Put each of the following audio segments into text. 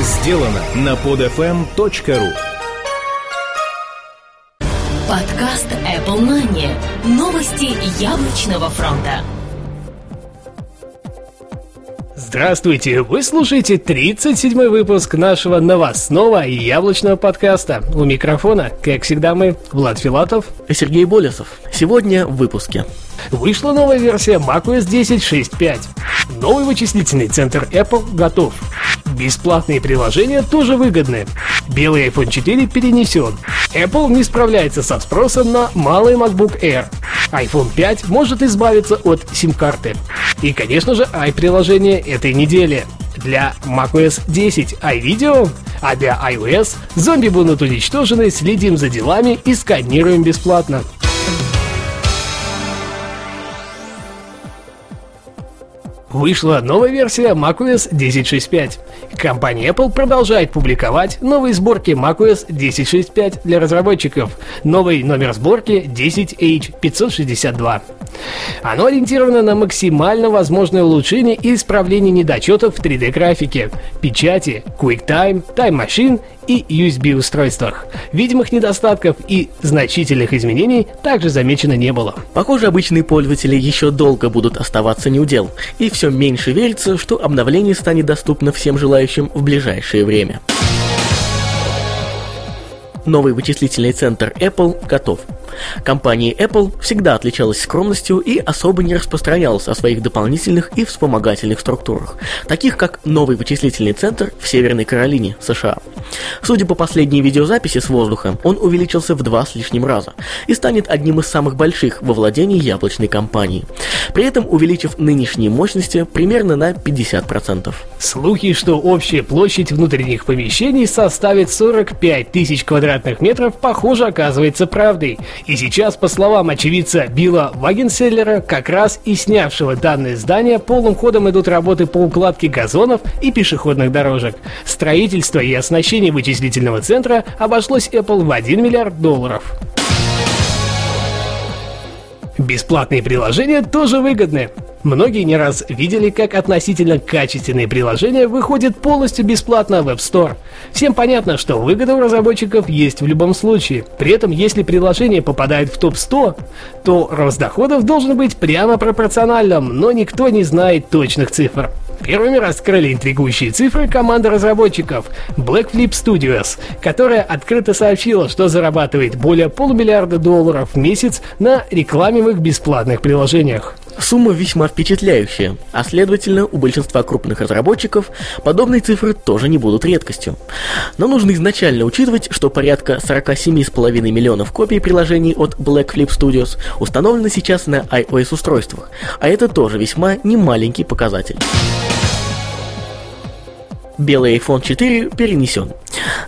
сделано на podfm.ru Подкаст Apple Money. Новости яблочного фронта. Здравствуйте! Вы слушаете 37-й выпуск нашего новостного и яблочного подкаста. У микрофона, как всегда, мы, Влад Филатов и Сергей Болесов. Сегодня в выпуске. Вышла новая версия macOS 10.6.5. Новый вычислительный центр Apple готов. Бесплатные приложения тоже выгодны. Белый iPhone 4 перенесен. Apple не справляется со спросом на малый MacBook Air. iPhone 5 может избавиться от сим-карты. И, конечно же, i-приложение этой недели. Для macOS 10 iVideo, а для iOS зомби будут уничтожены, следим за делами и сканируем бесплатно. Вышла новая версия macOS 10.6.5. Компания Apple продолжает публиковать новые сборки macOS 10.6.5 для разработчиков. Новый номер сборки 10H562. Оно ориентировано на максимально возможное улучшение и исправление недочетов в 3D-графике, печати, QuickTime, Time Machine и USB-устройствах. Видимых недостатков и значительных изменений также замечено не было. Похоже, обычные пользователи еще долго будут оставаться неудел, и все меньше верится, что обновление станет доступно всем желающим в ближайшее время. Новый вычислительный центр Apple готов. Компания Apple всегда отличалась скромностью и особо не распространялась о своих дополнительных и вспомогательных структурах, таких как новый вычислительный центр в Северной Каролине, США. Судя по последней видеозаписи с воздуха, он увеличился в два с лишним раза и станет одним из самых больших во владении яблочной компании, при этом увеличив нынешние мощности примерно на 50%. Слухи, что общая площадь внутренних помещений составит 45 тысяч квадратных метров, похоже оказывается правдой. И сейчас, по словам очевидца Билла Вагенселлера, как раз и снявшего данное здание, полным ходом идут работы по укладке газонов и пешеходных дорожек. Строительство и оснащение вычислительного центра обошлось Apple в 1 миллиард долларов. Бесплатные приложения тоже выгодны. Многие не раз видели, как относительно качественные приложения выходят полностью бесплатно в App Store. Всем понятно, что выгода у разработчиков есть в любом случае. При этом, если приложение попадает в топ-100, то рост доходов должен быть прямо пропорциональным, но никто не знает точных цифр. Первыми раскрыли интригующие цифры команда разработчиков Black Flip Studios, которая открыто сообщила, что зарабатывает более полумиллиарда долларов в месяц на рекламимых бесплатных приложениях. Сумма весьма впечатляющая, а следовательно, у большинства крупных разработчиков подобные цифры тоже не будут редкостью. Но нужно изначально учитывать, что порядка 47,5 миллионов копий приложений от Black Flip Studios установлены сейчас на iOS-устройствах, а это тоже весьма немаленький показатель. Белый iPhone 4 перенесен.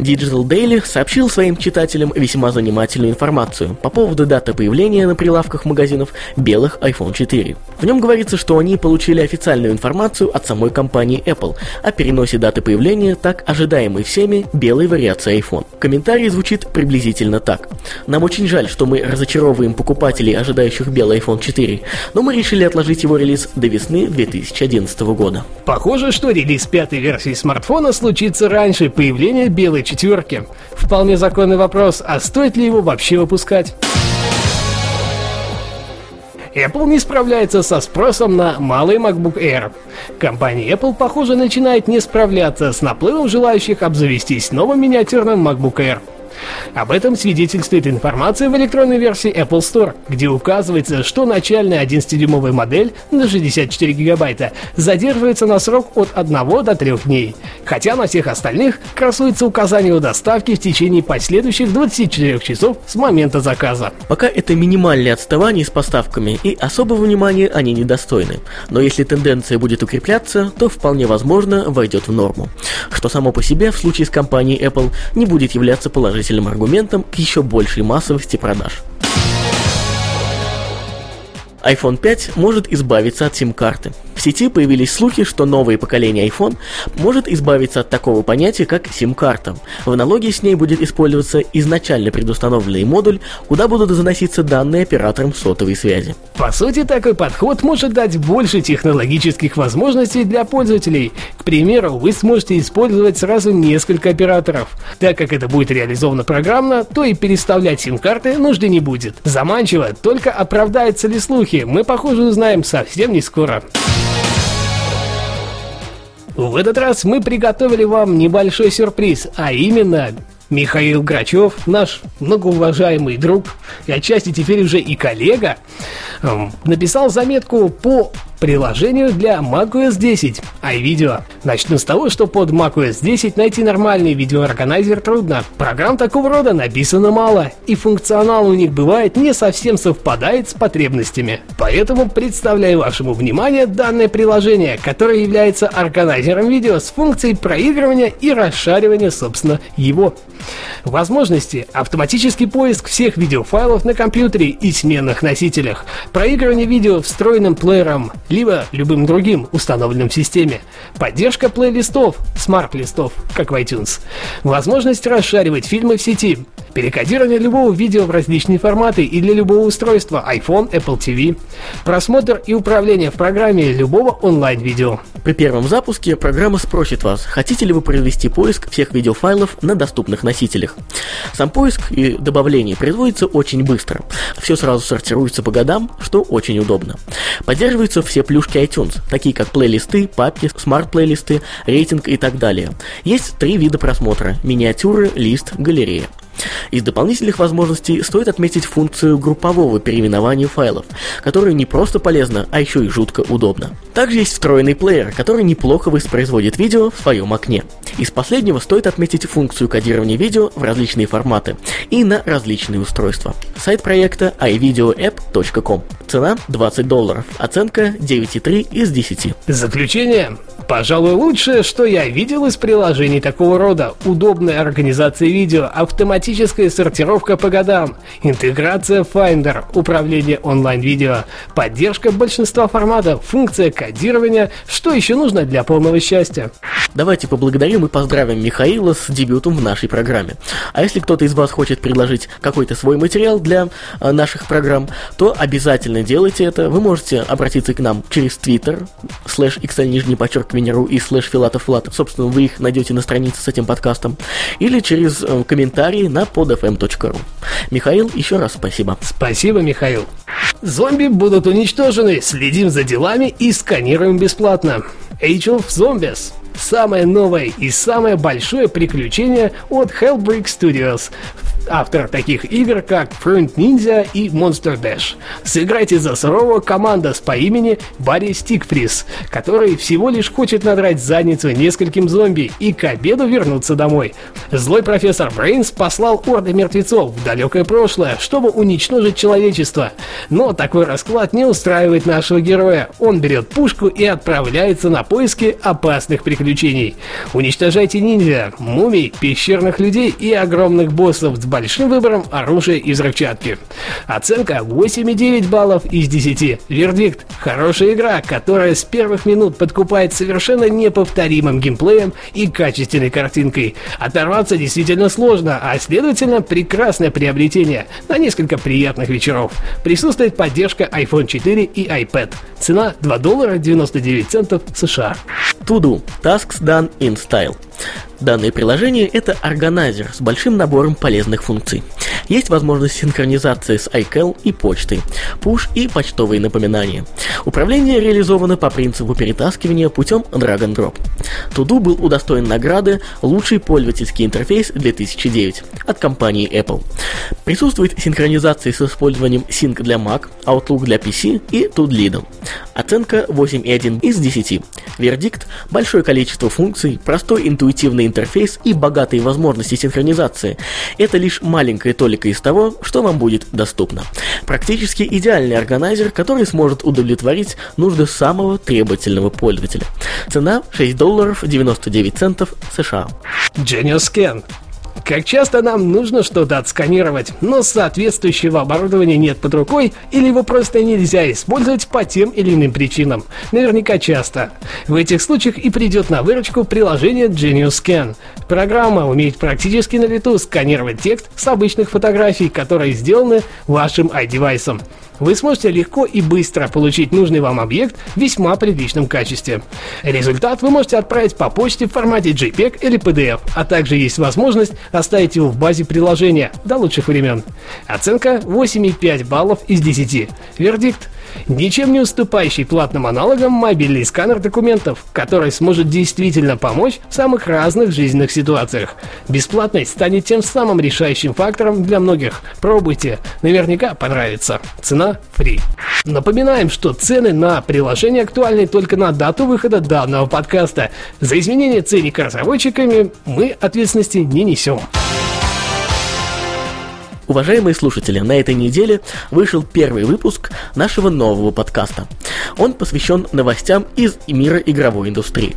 Digital Daily сообщил своим читателям весьма занимательную информацию по поводу даты появления на прилавках магазинов белых iPhone 4. В нем говорится, что они получили официальную информацию от самой компании Apple о переносе даты появления так ожидаемой всеми белой вариации iPhone. Комментарий звучит приблизительно так. Нам очень жаль, что мы разочаровываем покупателей, ожидающих белый iPhone 4, но мы решили отложить его релиз до весны 2011 года. Похоже, что релиз пятой версии смартфона случится раньше появления белой четверки. Вполне законный вопрос, а стоит ли его вообще выпускать? Apple не справляется со спросом на малый MacBook Air. Компания Apple, похоже, начинает не справляться с наплывом желающих обзавестись новым миниатюрным MacBook Air. Об этом свидетельствует информация в электронной версии Apple Store, где указывается, что начальная 11-дюймовая модель на 64 гигабайта задерживается на срок от 1 до 3 дней, хотя на всех остальных красуется указание о доставке в течение последующих 24 часов с момента заказа. Пока это минимальное отставание с поставками и особого внимания они недостойны, но если тенденция будет укрепляться, то вполне возможно войдет в норму, что само по себе в случае с компанией Apple не будет являться положительным дополнительным аргументом к еще большей массовости продаж. iPhone 5 может избавиться от сим-карты. В сети появились слухи, что новое поколение iPhone может избавиться от такого понятия, как сим-карта. В аналогии с ней будет использоваться изначально предустановленный модуль, куда будут заноситься данные операторам сотовой связи. По сути, такой подход может дать больше технологических возможностей для пользователей. К примеру, вы сможете использовать сразу несколько операторов. Так как это будет реализовано программно, то и переставлять сим-карты нужды не будет. Заманчиво, только оправдаются ли слухи, мы, похоже, узнаем совсем не скоро. В этот раз мы приготовили вам небольшой сюрприз, а именно Михаил Грачев, наш многоуважаемый друг и отчасти теперь уже и коллега, эм, написал заметку по приложению для macOS 10 iVideo. Начну с того, что под macOS 10 найти нормальный видеоорганайзер трудно. Программ такого рода написано мало, и функционал у них бывает не совсем совпадает с потребностями. Поэтому представляю вашему вниманию данное приложение, которое является органайзером видео с функцией проигрывания и расшаривания, собственно, его. Возможности – автоматический поиск всех видеофайлов на компьютере и сменных носителях, проигрывание видео встроенным плеером, либо любым другим установленным в системе, поддержка плейлистов, смарт-листов, как в iTunes, возможность расшаривать фильмы в сети, перекодирование любого видео в различные форматы и для любого устройства iPhone, Apple TV, просмотр и управление в программе любого онлайн-видео. При первом запуске программа спросит вас, хотите ли вы провести поиск всех видеофайлов на доступных носителях. Сам поиск и добавление производится очень быстро. Все сразу сортируется по годам, что очень удобно. Поддерживаются все плюшки iTunes, такие как плейлисты, папки, смарт-плейлисты, рейтинг и так далее. Есть три вида просмотра – миниатюры, лист, галерея. Из дополнительных возможностей стоит отметить функцию группового переименования файлов, которая не просто полезна, а еще и жутко удобна. Также есть встроенный плеер, который неплохо воспроизводит видео в своем окне. Из последнего стоит отметить функцию кодирования видео в различные форматы и на различные устройства. Сайт проекта ivideoapp.com. Цена 20 долларов. Оценка 9,3 из 10. Заключение. Пожалуй, лучшее, что я видел из приложений такого рода. Удобная организация видео, автоматическая сортировка по годам, интеграция Finder, управление онлайн-видео, поддержка большинства форматов, функция кодирования. Что еще нужно для полного счастья? Давайте поблагодарим и поздравим Михаила с дебютом в нашей программе. А если кто-то из вас хочет предложить какой-то свой материал для э, наших программ, то обязательно делайте это. Вы можете обратиться к нам через Twitter, слэш xl нижний подчеркивание Венеру и слэш Филатов. Собственно, вы их найдете на странице с этим подкастом. Или через э, комментарии на podfm.ru. Михаил, еще раз спасибо. Спасибо, Михаил. Зомби будут уничтожены. Следим за делами и сканируем бесплатно. Age of Zombies. Самое новое и самое большое приключение от Hellbreak Studios автор таких игр, как Fruit Ninja и Monster Dash. Сыграйте за сурового команда с по имени Барри Стикфрис, который всего лишь хочет надрать задницу нескольким зомби и к обеду вернуться домой. Злой профессор Брейнс послал орды мертвецов в далекое прошлое, чтобы уничтожить человечество. Но такой расклад не устраивает нашего героя. Он берет пушку и отправляется на поиски опасных приключений. Уничтожайте ниндзя, мумий, пещерных людей и огромных боссов с большим выбором оружия и взрывчатки. Оценка 8,9 баллов из 10. Вердикт – хорошая игра, которая с первых минут подкупает совершенно неповторимым геймплеем и качественной картинкой. Оторваться действительно сложно, а следовательно прекрасное приобретение на несколько приятных вечеров. Присутствует поддержка iPhone 4 и iPad. Цена 2 доллара 99 центов США. To Tasks Done in Style. Данное приложение – это органайзер с большим набором полезных функций. Есть возможность синхронизации с iCal и почтой, push и почтовые напоминания. Управление реализовано по принципу перетаскивания путем drag-and-drop. Туду был удостоен награды «Лучший пользовательский интерфейс 2009» от компании Apple. Присутствует синхронизация с использованием Sync для Mac, Outlook для PC и Toodlead. Оценка 8,1 из 10. Вердикт – большое количество функций, простой интуитивный интерфейс и богатые возможности синхронизации. Это лишь маленькая толика из того, что вам будет доступно. Практически идеальный органайзер, который сможет удовлетворить нужды самого требовательного пользователя. Цена 6 долларов 99 центов США. Genius Scan Как часто нам нужно что-то отсканировать, но соответствующего оборудования нет под рукой или его просто нельзя использовать по тем или иным причинам. Наверняка часто. В этих случаях и придет на выручку приложение Genius Scan. Программа умеет практически на лету сканировать текст с обычных фотографий, которые сделаны вашим iDevice вы сможете легко и быстро получить нужный вам объект в весьма приличном качестве. Результат вы можете отправить по почте в формате JPEG или PDF, а также есть возможность оставить его в базе приложения до лучших времен. Оценка 8,5 баллов из 10. Вердикт Ничем не уступающий платным аналогам мобильный сканер документов, который сможет действительно помочь в самых разных жизненных ситуациях. Бесплатность станет тем самым решающим фактором для многих. Пробуйте, наверняка понравится. Цена фри. Напоминаем, что цены на приложение актуальны только на дату выхода данного подкаста. За изменение ценника разработчиками мы ответственности не несем. Уважаемые слушатели, на этой неделе вышел первый выпуск нашего нового подкаста. Он посвящен новостям из мира игровой индустрии.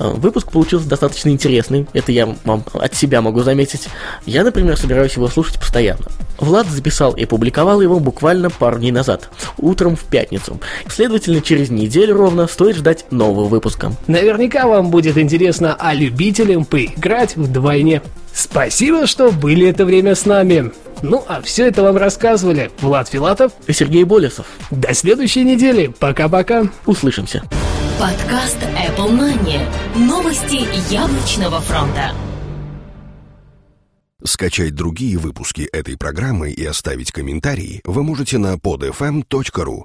Э, выпуск получился достаточно интересный, это я вам от себя могу заметить. Я, например, собираюсь его слушать постоянно. Влад записал и публиковал его буквально пару дней назад, утром в пятницу. Следовательно, через неделю ровно стоит ждать нового выпуска. Наверняка вам будет интересно, а любителям поиграть вдвойне. Спасибо, что были это время с нами. Ну, а все это вам рассказывали Влад Филатов и Сергей Болесов. До следующей недели. Пока-пока. Услышимся. Подкаст Apple Money. Новости яблочного фронта. Скачать другие выпуски этой программы и оставить комментарии вы можете на podfm.ru.